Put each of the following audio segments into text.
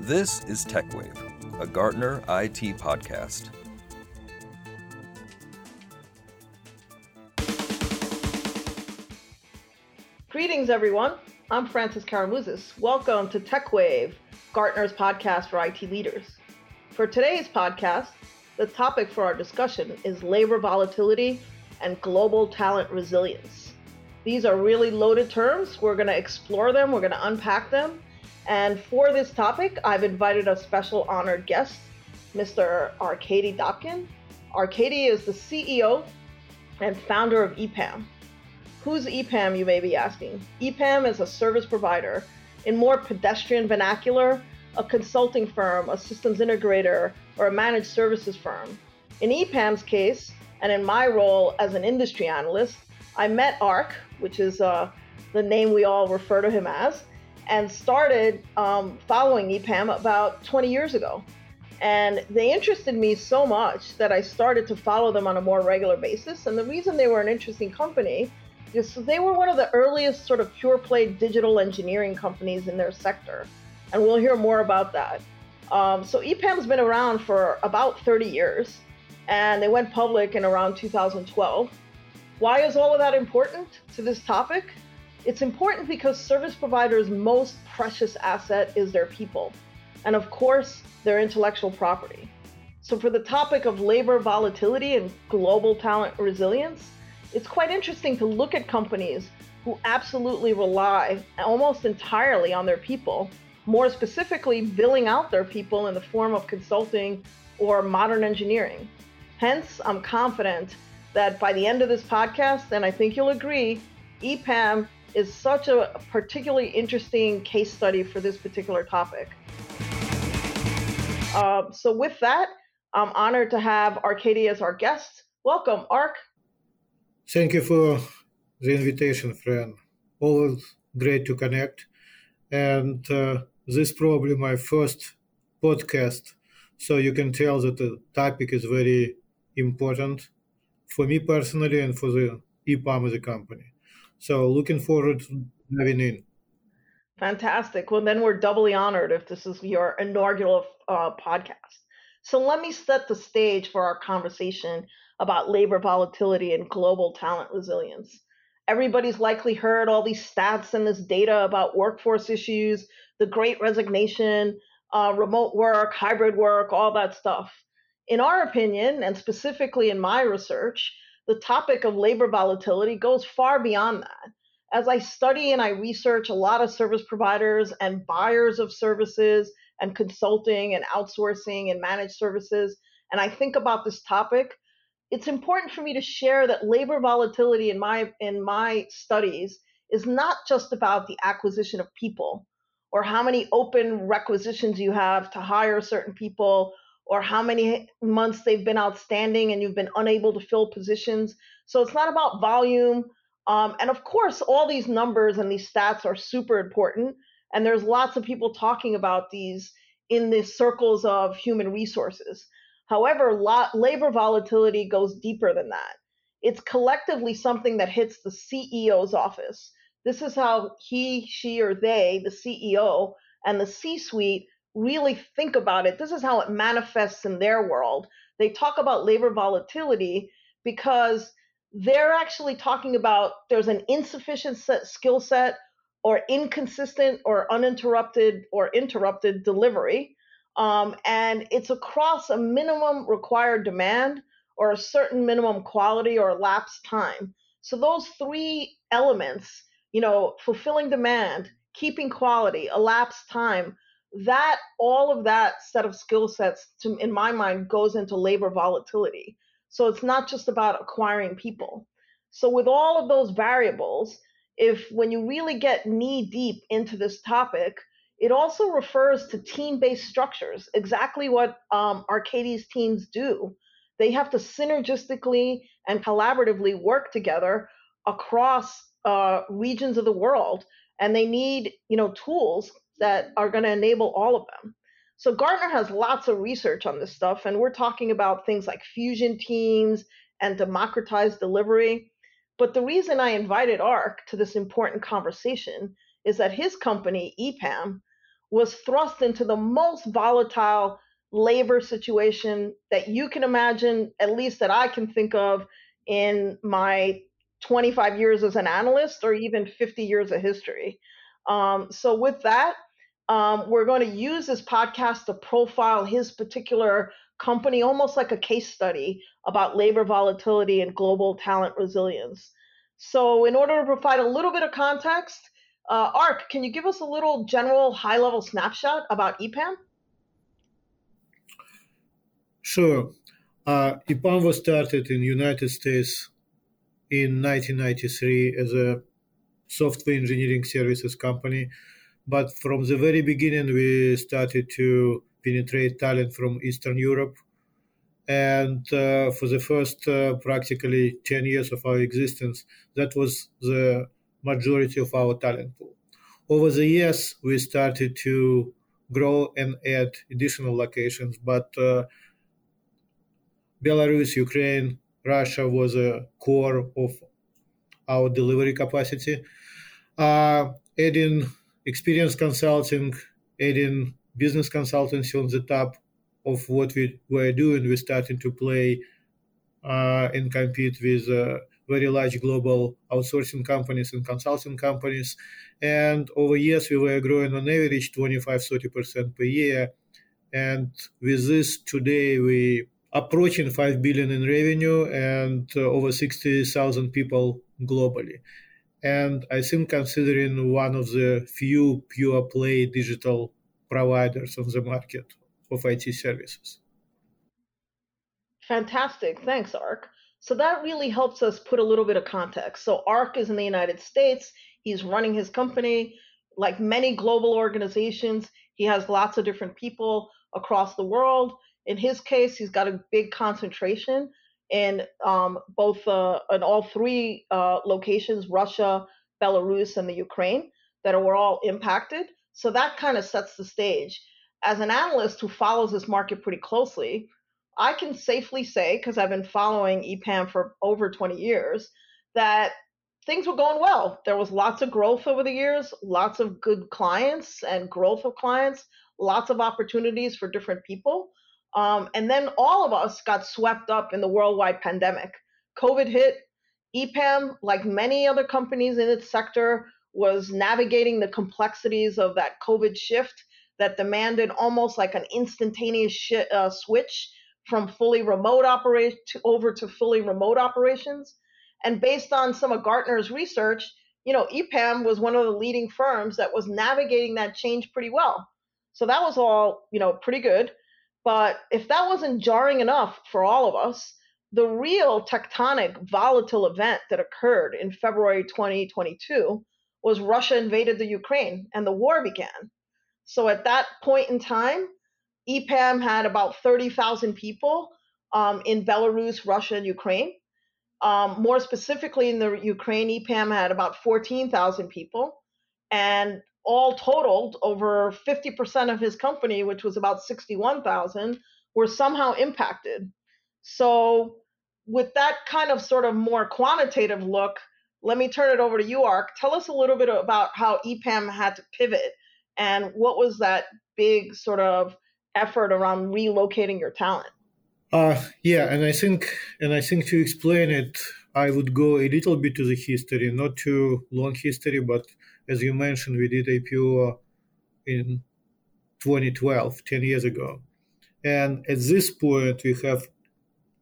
This is TechWave, a Gartner IT podcast. Greetings, everyone. I'm Frances Karamouzis. Welcome to TechWave, Gartner's podcast for IT leaders. For today's podcast, the topic for our discussion is labor volatility and global talent resilience. These are really loaded terms. We're going to explore them, we're going to unpack them. And for this topic, I've invited a special honored guest, Mr. Arkady Dobkin. Arkady is the CEO and founder of EPAM. Who's EPAM, you may be asking? EPAM is a service provider. In more pedestrian vernacular, a consulting firm, a systems integrator, or a managed services firm. In EPAM's case, and in my role as an industry analyst, I met Ark, which is uh, the name we all refer to him as, and started um, following EPAM about 20 years ago. And they interested me so much that I started to follow them on a more regular basis. And the reason they were an interesting company is they were one of the earliest sort of pure play digital engineering companies in their sector. And we'll hear more about that. Um, so EPAM's been around for about 30 years, and they went public in around 2012. Why is all of that important to this topic? It's important because service providers' most precious asset is their people, and of course, their intellectual property. So, for the topic of labor volatility and global talent resilience, it's quite interesting to look at companies who absolutely rely almost entirely on their people, more specifically, billing out their people in the form of consulting or modern engineering. Hence, I'm confident that by the end of this podcast, and I think you'll agree, EPAM is such a particularly interesting case study for this particular topic. Uh, so, with that, I'm honored to have Arkady as our guest. Welcome, Ark. Thank you for the invitation, friend. Always great to connect. And uh, this probably my first podcast, so you can tell that the topic is very important for me personally and for the EPAM as a company. So looking forward to diving in. Fantastic. Well, then we're doubly honored if this is your inaugural uh, podcast. So let me set the stage for our conversation about labor volatility and global talent resilience. Everybody's likely heard all these stats and this data about workforce issues, the great resignation, uh, remote work, hybrid work, all that stuff. In our opinion, and specifically in my research, the topic of labor volatility goes far beyond that. As I study and I research a lot of service providers and buyers of services and consulting and outsourcing and managed services, and I think about this topic, it's important for me to share that labor volatility in my in my studies is not just about the acquisition of people or how many open requisitions you have to hire certain people or how many months they've been outstanding and you've been unable to fill positions. So it's not about volume. Um, and of course, all these numbers and these stats are super important. And there's lots of people talking about these in the circles of human resources. However, lot, labor volatility goes deeper than that. It's collectively something that hits the CEO's office. This is how he, she, or they, the CEO, and the C suite really think about it, this is how it manifests in their world. They talk about labor volatility because they're actually talking about there's an insufficient skill set or inconsistent or uninterrupted or interrupted delivery. Um, and it's across a minimum required demand or a certain minimum quality or lapse time. So those three elements, you know, fulfilling demand, keeping quality, elapsed time, that all of that set of skill sets to in my mind goes into labor volatility. So it's not just about acquiring people. So with all of those variables if when you really get knee deep into this topic it also refers to team-based structures exactly what um, teams do. They have to synergistically and collaboratively work together across uh, regions of the world and they need you know tools that are going to enable all of them. So Gartner has lots of research on this stuff, and we're talking about things like fusion teams and democratized delivery. But the reason I invited Ark to this important conversation is that his company, EPAM, was thrust into the most volatile labor situation that you can imagine, at least that I can think of in my 25 years as an analyst or even 50 years of history. Um, so, with that, um, we're going to use this podcast to profile his particular company, almost like a case study about labor volatility and global talent resilience. So, in order to provide a little bit of context, uh, Ark, can you give us a little general high level snapshot about EPAM? Sure. Uh, EPAM was started in United States in 1993 as a software engineering services company. But from the very beginning, we started to penetrate talent from Eastern Europe. And uh, for the first uh, practically 10 years of our existence, that was the majority of our talent pool. Over the years, we started to grow and add additional locations, but uh, Belarus, Ukraine, Russia was a core of our delivery capacity. Uh, adding experience consulting, adding business consultancy on the top of what we were doing, we started to play uh, and compete with uh, very large global outsourcing companies and consulting companies. And over years, we were growing on average 25 30% per year. And with this, today we approaching 5 billion in revenue and uh, over 60,000 people globally. And I think considering one of the few pure play digital providers on the market of IT services. Fantastic. Thanks, Ark. So that really helps us put a little bit of context. So Ark is in the United States. He's running his company. Like many global organizations, he has lots of different people across the world. In his case, he's got a big concentration in um, both uh, in all three uh, locations, Russia, Belarus, and the Ukraine, that were all impacted. So that kind of sets the stage. As an analyst who follows this market pretty closely, I can safely say, because I've been following EPAM for over 20 years, that things were going well. There was lots of growth over the years, lots of good clients and growth of clients, lots of opportunities for different people. Um, and then all of us got swept up in the worldwide pandemic. COVID hit. EPAM, like many other companies in its sector, was navigating the complexities of that COVID shift that demanded almost like an instantaneous sh- uh, switch from fully remote operation over to fully remote operations. And based on some of Gartner's research, you know, EPAM was one of the leading firms that was navigating that change pretty well. So that was all, you know, pretty good. But if that wasn't jarring enough for all of us, the real tectonic volatile event that occurred in February 2022 was Russia invaded the Ukraine and the war began. So at that point in time, EPAM had about 30,000 people um, in Belarus, Russia, and Ukraine. Um, more specifically, in the Ukraine, EPAM had about 14,000 people. And all totaled, over 50% of his company, which was about 61,000, were somehow impacted. So, with that kind of sort of more quantitative look, let me turn it over to you, Ark. Tell us a little bit about how EPAM had to pivot and what was that big sort of effort around relocating your talent? Uh, yeah, and I think and I think to explain it, I would go a little bit to the history, not too long history, but as you mentioned, we did IPO uh, in 2012, 10 years ago. And at this point, we have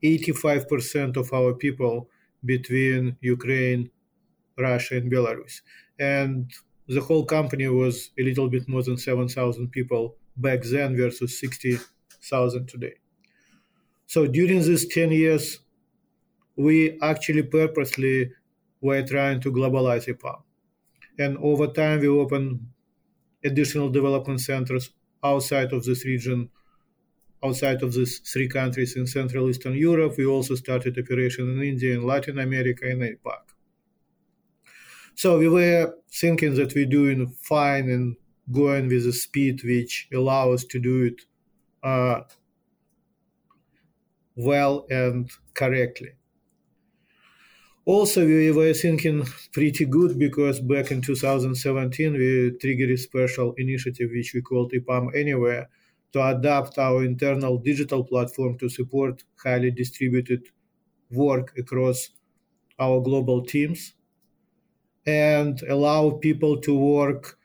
85% of our people between Ukraine, Russia, and Belarus. And the whole company was a little bit more than 7,000 people back then versus 60,000 today. So during these 10 years, we actually purposely were trying to globalize EPAM. And over time, we opened additional development centers outside of this region, outside of these three countries in Central Eastern Europe. We also started operation in India and Latin America and APAC. So we were thinking that we're doing fine and going with a speed which allow us to do it uh, well and correctly. Also we were thinking pretty good because back in 2017 we triggered a special initiative which we called EPAM Anywhere to adapt our internal digital platform to support highly distributed work across our global teams and allow people to work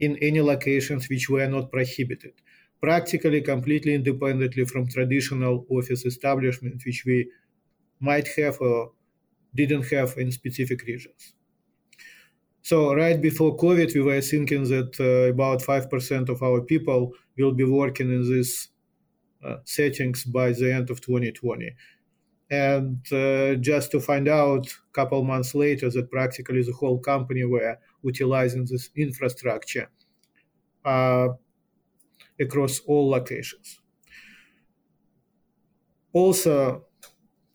in any locations which were not prohibited, practically completely independently from traditional office establishment which we might have or didn't have in specific regions. So right before COVID, we were thinking that uh, about 5% of our people will be working in these uh, settings by the end of 2020. And uh, just to find out a couple months later that practically the whole company were utilizing this infrastructure uh, across all locations. Also,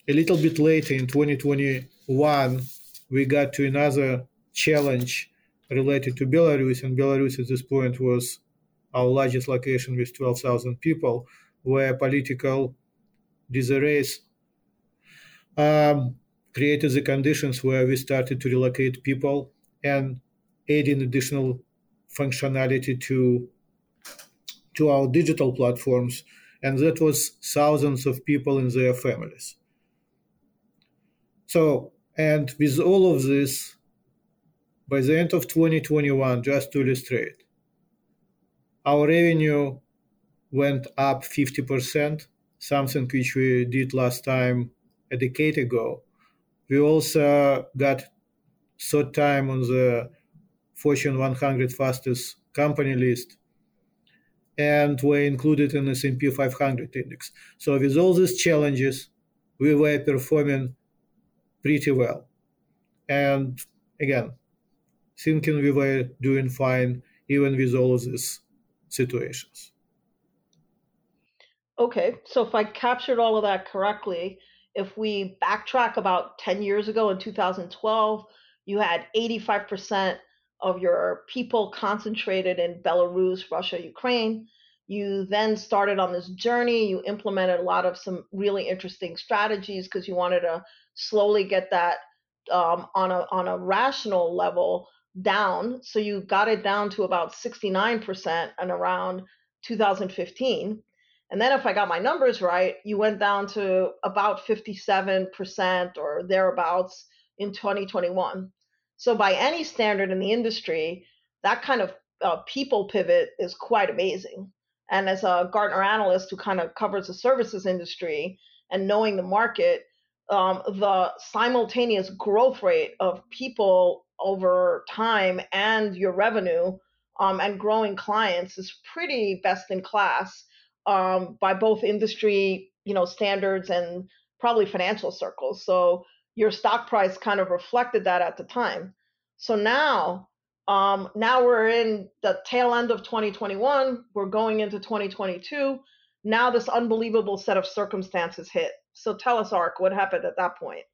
a little bit later in 2021, we got to another challenge related to Belarus, and Belarus at this point was our largest location with 12,000 people, where political disarrays um, created the conditions where we started to relocate people and adding additional functionality to to our digital platforms, and that was thousands of people and their families. So, and with all of this, by the end of 2021, just to illustrate, our revenue went up 50%, something which we did last time a decade ago. We also got third time on the Fortune 100 fastest company list and were included in the S&P 500 index. So with all these challenges, we were performing pretty well. And again, thinking we were doing fine even with all of these situations. Okay, so if I captured all of that correctly, if we backtrack about 10 years ago in 2012, you had 85% of your people concentrated in Belarus, Russia, Ukraine. You then started on this journey. You implemented a lot of some really interesting strategies because you wanted to slowly get that um, on a on a rational level down. So you got it down to about 69% and around 2015. And then if I got my numbers right, you went down to about 57% or thereabouts in 2021. So by any standard in the industry, that kind of uh, people pivot is quite amazing. And as a Gartner analyst who kind of covers the services industry and knowing the market, um, the simultaneous growth rate of people over time and your revenue um, and growing clients is pretty best in class um, by both industry you know standards and probably financial circles. So your stock price kind of reflected that at the time. So now um, now we're in the tail end of 2021 we're going into 2022 now this unbelievable set of circumstances hit so tell us ark what happened at that point?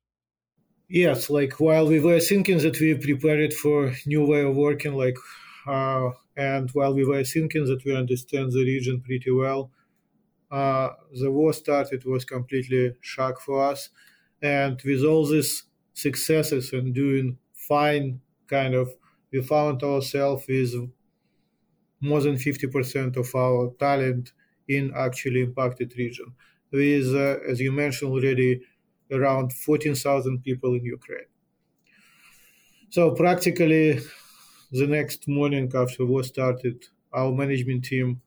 Yes like while we were thinking that we prepared for new way of working like uh, and while we were thinking that we understand the region pretty well uh, the war started was completely shock for us. And with all these successes and doing fine kind of we found ourselves with more than 50% of our talent in actually impacted region with uh, as you mentioned already around 14,000 people in Ukraine. So practically, the next morning after war started, our management team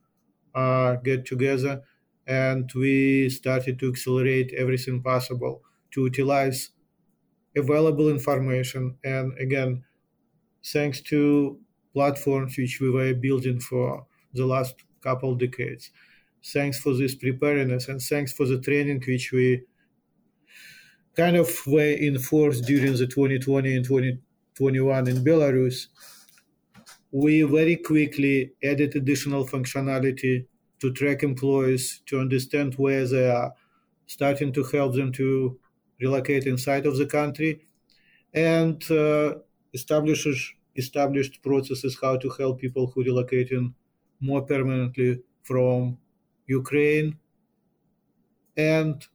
uh, get together and we started to accelerate everything possible to utilize available information. And again, thanks to platforms which we were building for the last couple decades. Thanks for this preparedness and thanks for the training which we kind of were enforced during the 2020 and 2021 in Belarus, we very quickly added additional functionality to track employees, to understand where they are, starting to help them to relocate inside of the country, and uh, established processes how to help people who relocating more permanently from Ukraine and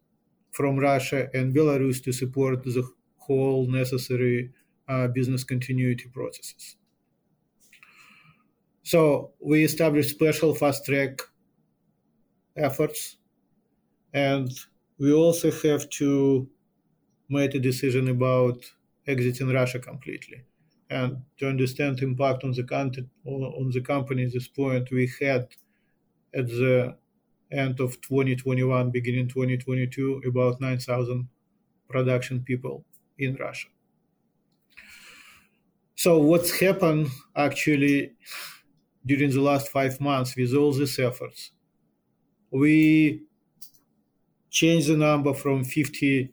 from Russia and Belarus to support the whole necessary uh, business continuity processes. So we established special fast track efforts, and we also have to make a decision about exiting Russia completely. And to understand the impact on the country, on the company at this point, we had at the end of 2021, beginning 2022, about 9,000 production people in Russia. So what's happened actually during the last five months with all these efforts? We changed the number from 57%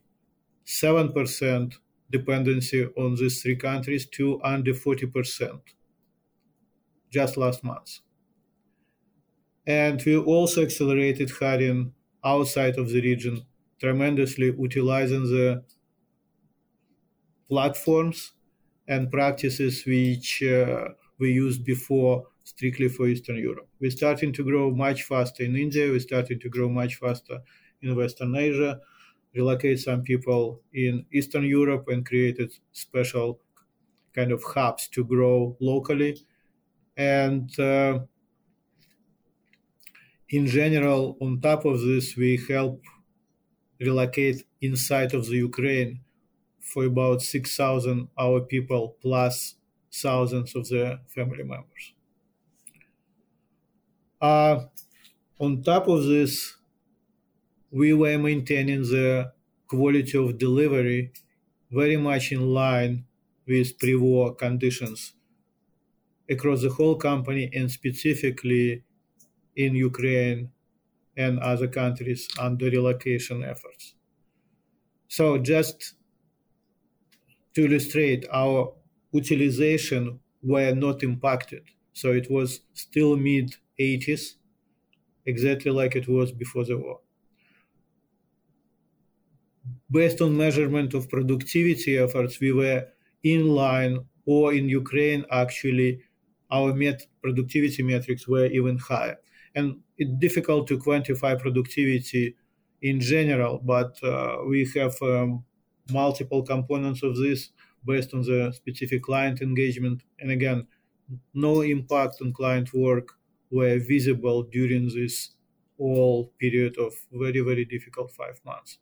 dependency on these three countries to under 40% just last month. And we also accelerated hiring outside of the region tremendously, utilizing the platforms and practices which uh, we used before strictly for Eastern Europe. We're starting to grow much faster in India, we're starting to grow much faster in Western Asia, relocate some people in Eastern Europe and created special kind of hubs to grow locally. And uh, in general, on top of this, we help relocate inside of the Ukraine for about 6,000 our people plus thousands of their family members. Uh, on top of this, we were maintaining the quality of delivery very much in line with pre-war conditions across the whole company and specifically in Ukraine and other countries under relocation efforts. So just to illustrate, our utilization were not impacted. So it was still mid 80s, exactly like it was before the war. Based on measurement of productivity efforts, we were in line, or in Ukraine, actually, our met- productivity metrics were even higher and it's difficult to quantify productivity in general, but uh, we have um, multiple components of this based on the specific client engagement. And again, no impact on client work were visible during this whole period of very, very difficult five months.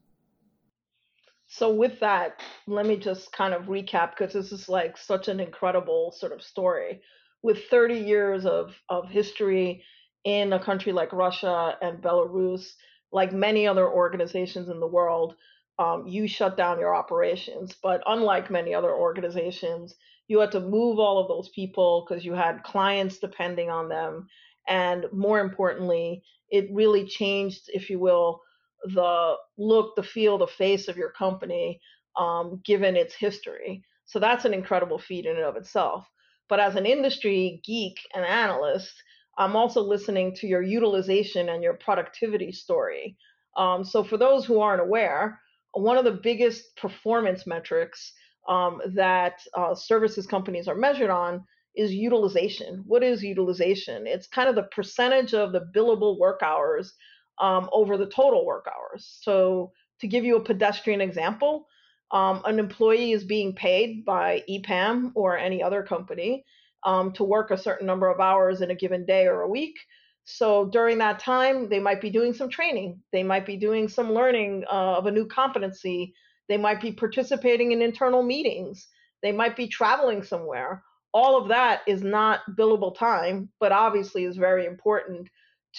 So, with that, let me just kind of recap because this is like such an incredible sort of story. With 30 years of, of history in a country like Russia and Belarus, like many other organizations in the world, um, you shut down your operations. But unlike many other organizations, you had to move all of those people because you had clients depending on them. And more importantly, it really changed, if you will, the look, the feel, the face of your company, um, given its history. So that's an incredible feat in and of itself. But as an industry geek and analyst, I'm also listening to your utilization and your productivity story. Um, so, for those who aren't aware, one of the biggest performance metrics um, that uh, services companies are measured on is utilization. What is utilization? It's kind of the percentage of the billable work hours um, over the total work hours. So, to give you a pedestrian example, um, an employee is being paid by EPAM or any other company um, to work a certain number of hours in a given day or a week. So during that time, they might be doing some training. They might be doing some learning uh, of a new competency. They might be participating in internal meetings. They might be traveling somewhere. All of that is not billable time, but obviously is very important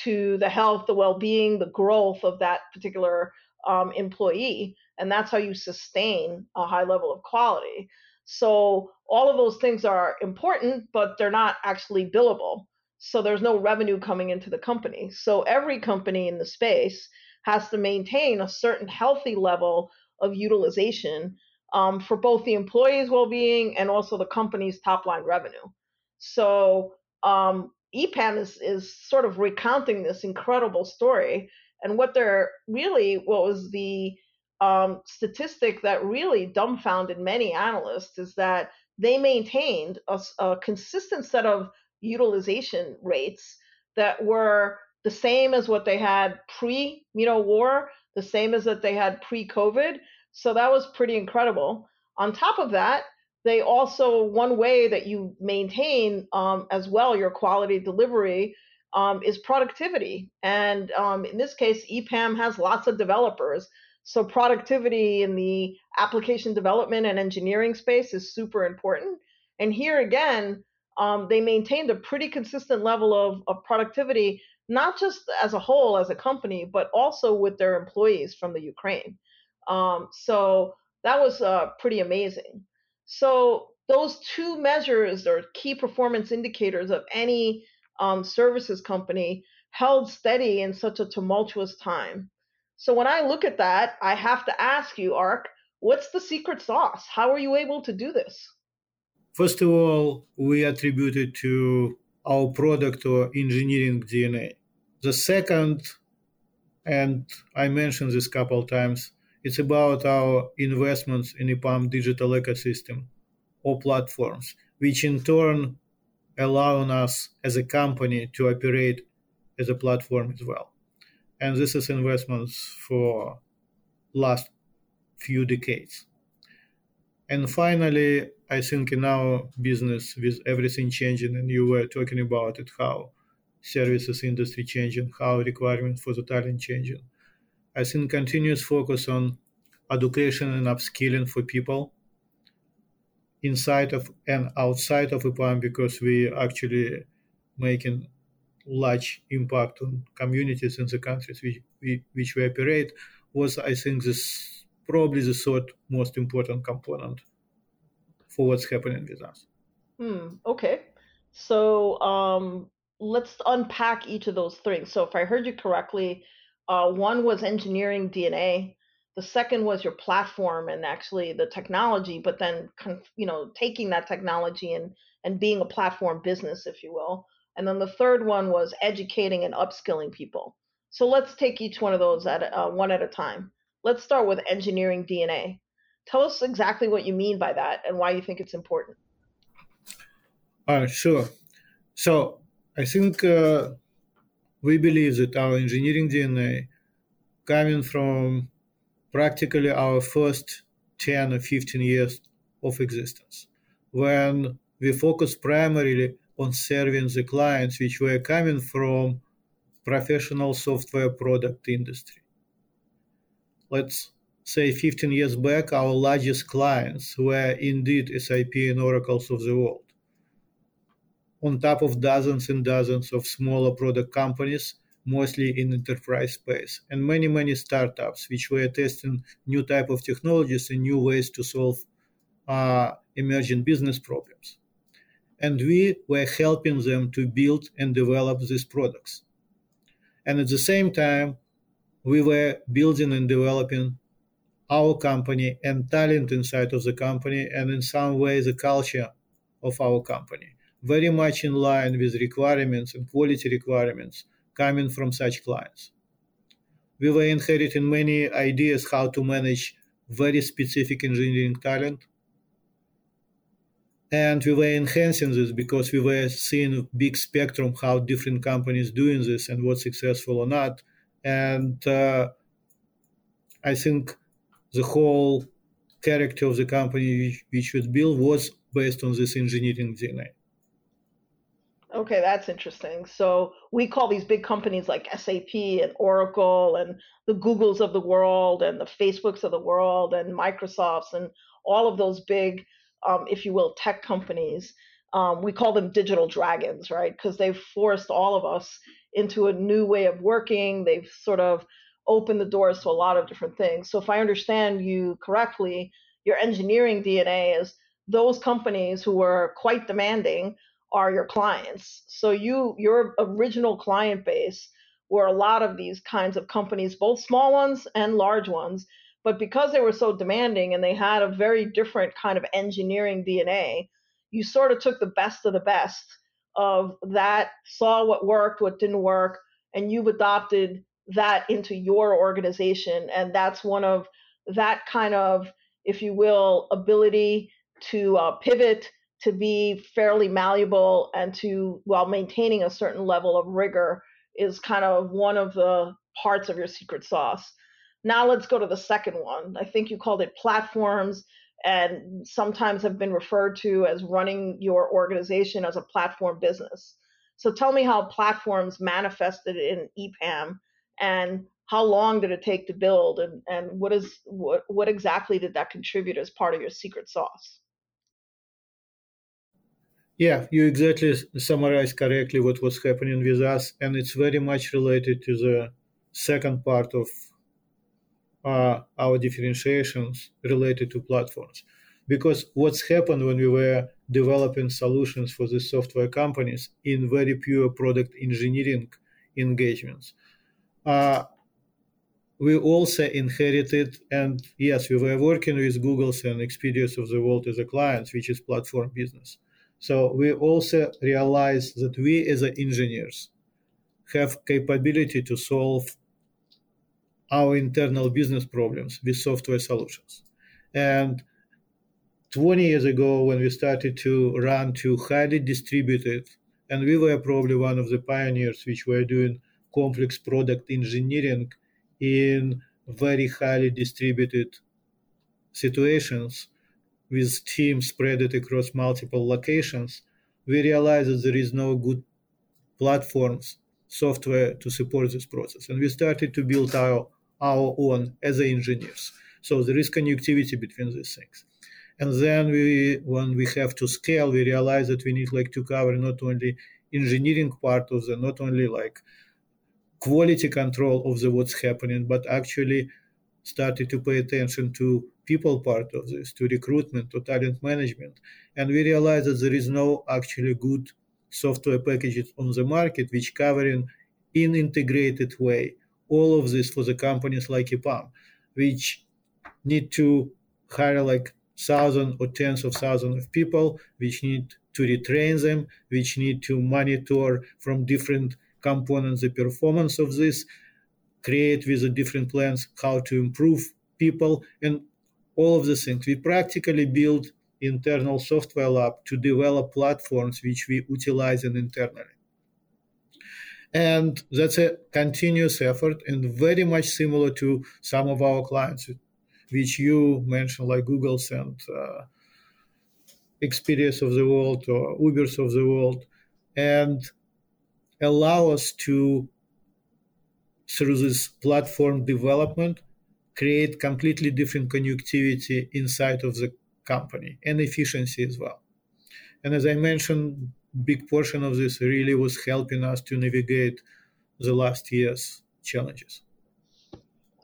to the health, the well being, the growth of that particular um, employee. And that's how you sustain a high level of quality. So all of those things are important, but they're not actually billable. So there's no revenue coming into the company. So every company in the space has to maintain a certain healthy level of utilization um, for both the employees' well-being and also the company's top-line revenue. So um, EPAM is is sort of recounting this incredible story, and what they're really what was the um, statistic that really dumbfounded many analysts is that they maintained a, a consistent set of utilization rates that were the same as what they had pre you know war the same as that they had pre covid so that was pretty incredible On top of that, they also one way that you maintain um, as well your quality delivery um, is productivity. And um, in this case, EPAM has lots of developers. So productivity in the application development and engineering space is super important. And here again, um, they maintained a pretty consistent level of, of productivity, not just as a whole, as a company, but also with their employees from the Ukraine. Um, so that was uh, pretty amazing. So those two measures or key performance indicators of any um, services company held steady in such a tumultuous time. So when I look at that, I have to ask you, Ark, what's the secret sauce? How are you able to do this? First of all, we attribute it to our product or engineering DNA. The second, and I mentioned this couple times, it's about our investments in EPAM digital ecosystem or platforms, which in turn allowing us as a company to operate as a platform as well. And this is investments for last few decades. And finally, I think in our business, with everything changing, and you were talking about it, how services industry changing, how requirements for the talent changing. I think continuous focus on education and upskilling for people inside of and outside of EPAM because we actually making large impact on communities in the countries which we, which we operate was I think this probably the third most important component for what's happening with us. Hmm, okay. So um, let's unpack each of those things. So if I heard you correctly, uh, one was engineering DNA, the second was your platform and actually the technology but then you know taking that technology and and being a platform business if you will and then the third one was educating and upskilling people. So let's take each one of those at uh, one at a time. Let's start with engineering dna tell us exactly what you mean by that and why you think it's important. Uh, sure. So i think uh, we believe that our engineering dna coming from practically our first 10 or 15 years of existence. When we focused primarily on serving the clients which were coming from professional software product industry. Let's say 15 years back our largest clients were indeed sap and oracles of the world. On top of dozens and dozens of smaller product companies mostly in enterprise space and many many startups which were testing new type of technologies and new ways to solve uh, emerging business problems and we were helping them to build and develop these products and at the same time we were building and developing our company and talent inside of the company and in some way the culture of our company very much in line with requirements and quality requirements coming from such clients. We were inheriting many ideas how to manage very specific engineering talent. And we were enhancing this because we were seeing a big spectrum how different companies doing this and what's successful or not. And uh, I think the whole character of the company we should build was based on this engineering DNA. Okay, that's interesting. So we call these big companies like SAP and Oracle and the Googles of the world and the Facebooks of the world and Microsofts and all of those big, um, if you will, tech companies. Um, we call them digital dragons, right? Because they've forced all of us into a new way of working. They've sort of opened the doors to a lot of different things. So if I understand you correctly, your engineering DNA is those companies who were quite demanding are your clients. So you your original client base were a lot of these kinds of companies, both small ones and large ones. But because they were so demanding and they had a very different kind of engineering DNA, you sort of took the best of the best of that, saw what worked, what didn't work, and you've adopted that into your organization. And that's one of that kind of, if you will, ability to uh, pivot to be fairly malleable and to while maintaining a certain level of rigor is kind of one of the parts of your secret sauce. Now let's go to the second one. I think you called it platforms and sometimes have been referred to as running your organization as a platform business. So tell me how platforms manifested in EPAM and how long did it take to build and, and what is what, what exactly did that contribute as part of your secret sauce? Yeah, you exactly summarized correctly what was happening with us, and it's very much related to the second part of uh, our differentiations related to platforms. Because what's happened when we were developing solutions for the software companies in very pure product engineering engagements, uh, we also inherited, and yes, we were working with Google's and Expedia's of the world as a clients, which is platform business so we also realized that we as engineers have capability to solve our internal business problems with software solutions. And 20 years ago, when we started to run to highly distributed, and we were probably one of the pioneers which were doing complex product engineering in very highly distributed situations, with teams spread across multiple locations, we realized that there is no good platforms software to support this process. And we started to build our, our own as engineers. So there is connectivity between these things. And then we, when we have to scale, we realize that we need like to cover not only engineering part of the, not only like quality control of the what's happening, but actually started to pay attention to people part of this, to recruitment, to talent management. And we realized that there is no actually good software packages on the market which covering in integrated way all of this for the companies like EPAM, which need to hire like thousands or tens of thousands of people, which need to retrain them, which need to monitor from different components the performance of this, create with the different plans how to improve people, and all of these things. We practically build internal software lab to develop platforms which we utilize internally. And that's a continuous effort and very much similar to some of our clients, which you mentioned, like Google's and uh, Expedias of the world or Ubers of the world, and allow us to, through this platform development, create completely different connectivity inside of the company and efficiency as well. And as I mentioned, big portion of this really was helping us to navigate the last year's challenges.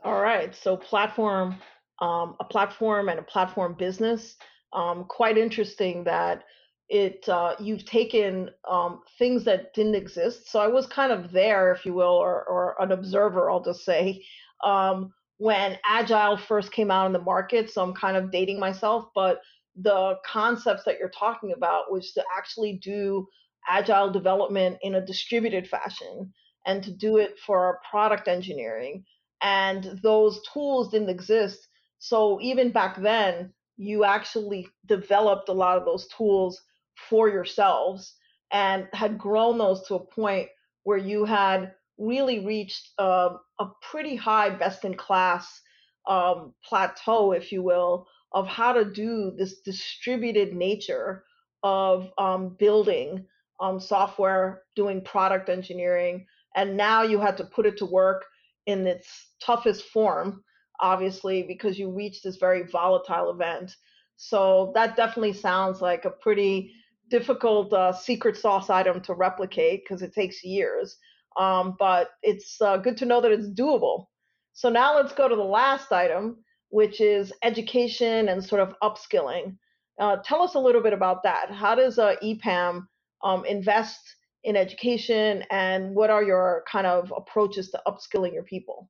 All right, so platform, um, a platform and a platform business. Um, quite interesting that it uh, you've taken um, things that didn't exist. So I was kind of there, if you will, or, or an observer, I'll just say, um, when Agile first came out in the market. So I'm kind of dating myself, but the concepts that you're talking about was to actually do Agile development in a distributed fashion and to do it for product engineering. And those tools didn't exist. So even back then, you actually developed a lot of those tools for yourselves and had grown those to a point where you had really reached uh, a pretty high best in class um, plateau, if you will, of how to do this distributed nature of um, building um, software, doing product engineering. And now you had to put it to work in its toughest form, obviously, because you reached this very volatile event. So that definitely sounds like a pretty difficult uh, secret sauce item to replicate because it takes years. Um, but it's uh, good to know that it's doable. So now let's go to the last item, which is education and sort of upskilling. Uh, tell us a little bit about that. How does uh, EPAM um, invest in education, and what are your kind of approaches to upskilling your people?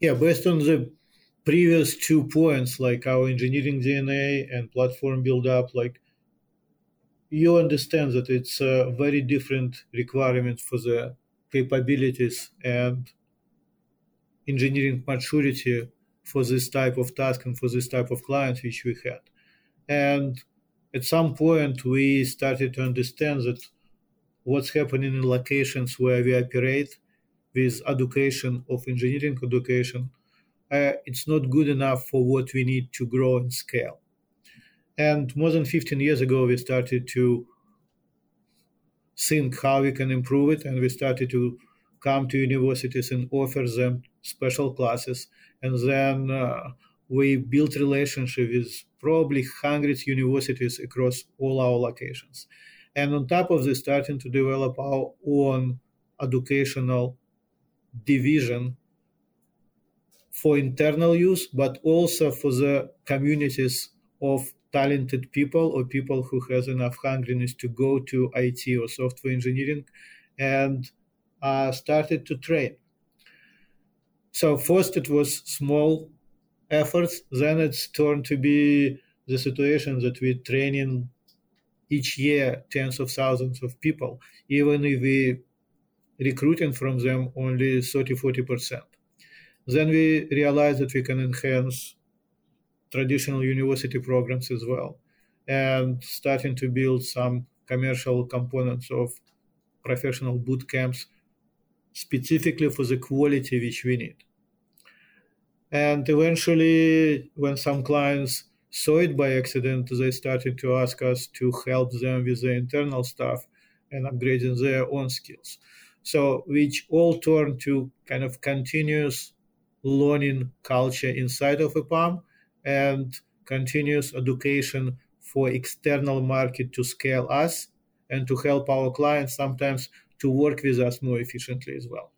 Yeah, based on the previous two points, like our engineering DNA and platform build up, like you understand that it's a very different requirement for the capabilities and engineering maturity for this type of task and for this type of client which we had. And at some point, we started to understand that what's happening in locations where we operate with education of engineering education uh, it's not good enough for what we need to grow and scale. And more than 15 years ago, we started to think how we can improve it, and we started to come to universities and offer them special classes. And then uh, we built relationship with probably hundreds universities across all our locations. And on top of this, starting to develop our own educational division for internal use, but also for the communities of talented people or people who has enough hungriness to go to IT or software engineering and uh, started to train. So first it was small efforts, then it's turned to be the situation that we're training each year tens of thousands of people, even if we recruiting from them only 30 40%. Then we realized that we can enhance traditional university programs as well and starting to build some commercial components of professional boot camps specifically for the quality which we need. And eventually, when some clients saw it by accident, they started to ask us to help them with the internal stuff and upgrading their own skills. So, which all turned to kind of continuous learning culture inside of EPAM and continuous education for external market to scale us and to help our clients sometimes to work with us more efficiently as well.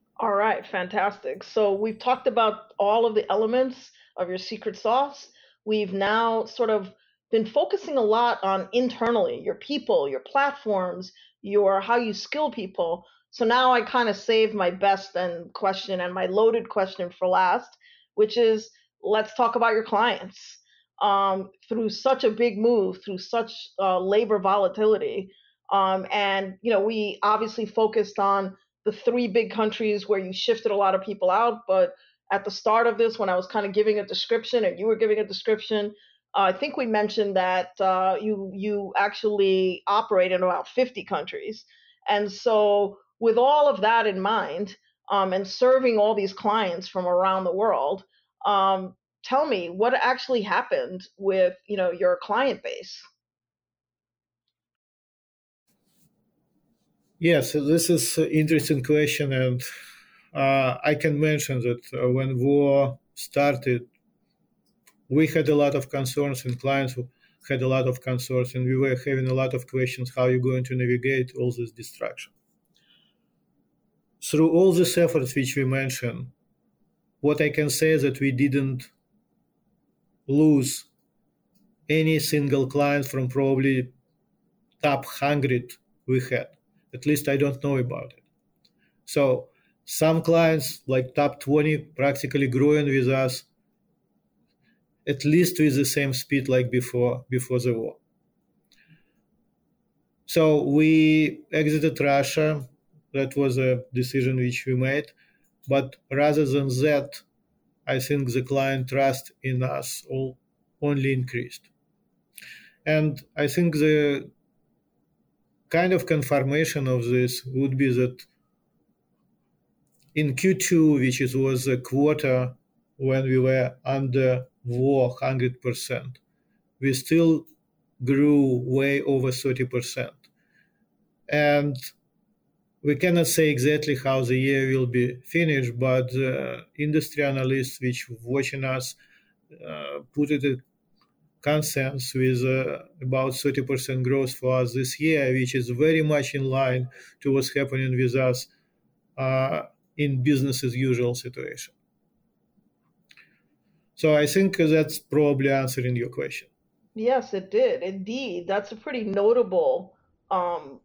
Right, fantastic. So we've talked about all of the elements of your secret sauce. We've now sort of been focusing a lot on internally, your people, your platforms, your how you skill people. So now I kind of saved my best and question and my loaded question for last, which is let's talk about your clients. Um, through such a big move, through such uh, labor volatility, um, and you know we obviously focused on the three big countries where you shifted a lot of people out. But at the start of this, when I was kind of giving a description and you were giving a description, uh, I think we mentioned that uh, you you actually operate in about 50 countries. And so, with all of that in mind, um, and serving all these clients from around the world, um, tell me what actually happened with you know your client base. Yes, this is an interesting question, and uh, I can mention that uh, when war started, we had a lot of concerns, and clients had a lot of concerns, and we were having a lot of questions: how are you going to navigate all this destruction? Through all these efforts which we mentioned, what I can say is that we didn't lose any single client from probably top 100 we had at least I don't know about it. So some clients like top 20 practically growing with us at least with the same speed like before before the war. So we exited Russia. That was a decision which we made. But rather than that, I think the client trust in us all only increased. And I think the kind of confirmation of this would be that in Q2, which is, was a quarter when we were under war 100%, we still grew way over 30%. And we cannot say exactly how the year will be finished, but uh, industry analysts which watching us uh, put it consensus with uh, about 30% growth for us this year, which is very much in line to what's happening with us uh, in business as usual situation. So I think that's probably answering your question. Yes, it did. Indeed. That's a pretty notable um,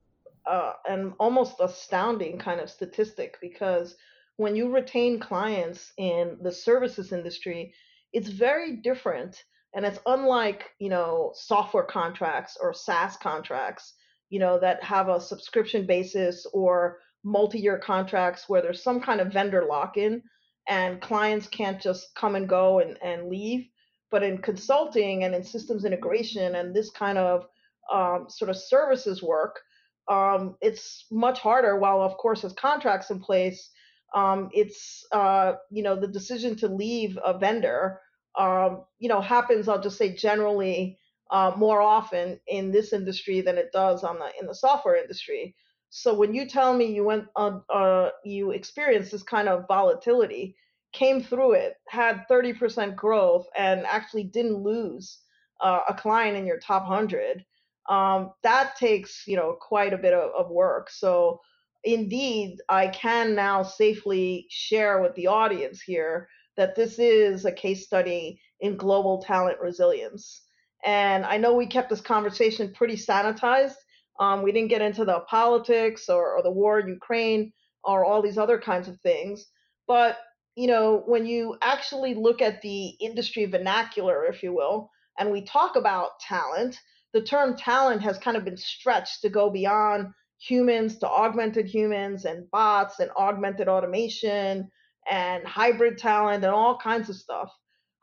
uh, and almost astounding kind of statistic because when you retain clients in the services industry, it's very different and it's unlike you know software contracts or SaaS contracts, you know that have a subscription basis or multi-year contracts where there's some kind of vendor lock-in and clients can't just come and go and, and leave. But in consulting and in systems integration and this kind of um, sort of services work, um, it's much harder. While of course, there's contracts in place, Um, it's uh, you know the decision to leave a vendor, um, you know, happens. I'll just say generally uh, more often in this industry than it does on the in the software industry. So when you tell me you went uh, uh, you experienced this kind of volatility, came through it, had 30% growth, and actually didn't lose uh, a client in your top 100, um, that takes you know quite a bit of, of work. So indeed, I can now safely share with the audience here that this is a case study in global talent resilience. And I know we kept this conversation pretty sanitized. Um, we didn't get into the politics or, or the war in Ukraine or all these other kinds of things. But you know, when you actually look at the industry vernacular, if you will, and we talk about talent, the term talent has kind of been stretched to go beyond humans to augmented humans and bots and augmented automation and hybrid talent and all kinds of stuff.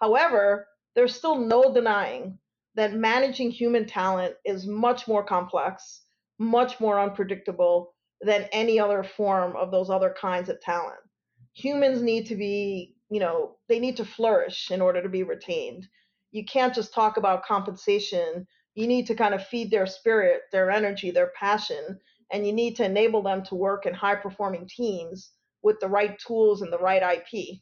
However, there's still no denying that managing human talent is much more complex, much more unpredictable than any other form of those other kinds of talent. Humans need to be, you know, they need to flourish in order to be retained. You can't just talk about compensation. You need to kind of feed their spirit, their energy, their passion, and you need to enable them to work in high performing teams with the right tools and the right IP.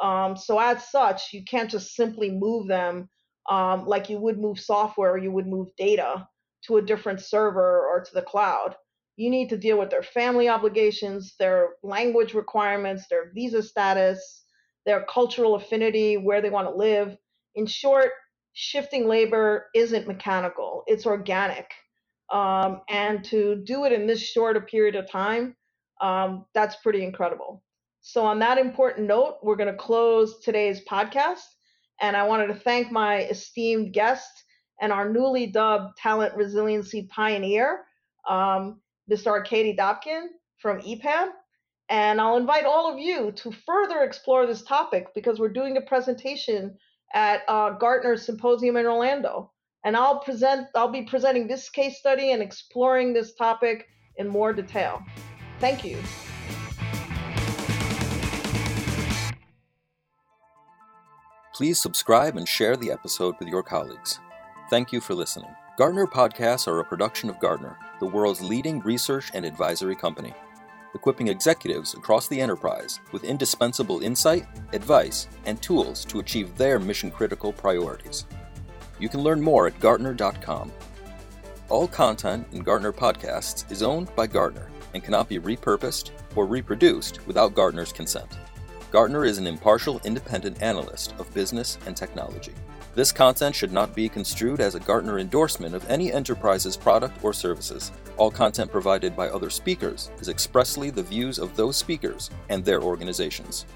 Um, so, as such, you can't just simply move them um, like you would move software or you would move data to a different server or to the cloud. You need to deal with their family obligations, their language requirements, their visa status, their cultural affinity, where they want to live. In short, shifting labor isn't mechanical, it's organic. Um, and to do it in this short a period of time, um, that's pretty incredible. So, on that important note, we're going to close today's podcast. And I wanted to thank my esteemed guest and our newly dubbed talent resiliency pioneer, um, Mr. Arkady Dobkin from EPAM. And I'll invite all of you to further explore this topic because we're doing a presentation at uh, Gartner's Symposium in Orlando. And I'll present, I'll be presenting this case study and exploring this topic in more detail. Thank you. Please subscribe and share the episode with your colleagues. Thank you for listening. Gartner podcasts are a production of Gartner, the world's leading research and advisory company, equipping executives across the enterprise with indispensable insight, advice, and tools to achieve their mission critical priorities. You can learn more at Gartner.com. All content in Gartner podcasts is owned by Gartner and cannot be repurposed or reproduced without Gartner's consent. Gartner is an impartial independent analyst of business and technology. This content should not be construed as a Gartner endorsement of any enterprise's product or services. All content provided by other speakers is expressly the views of those speakers and their organizations.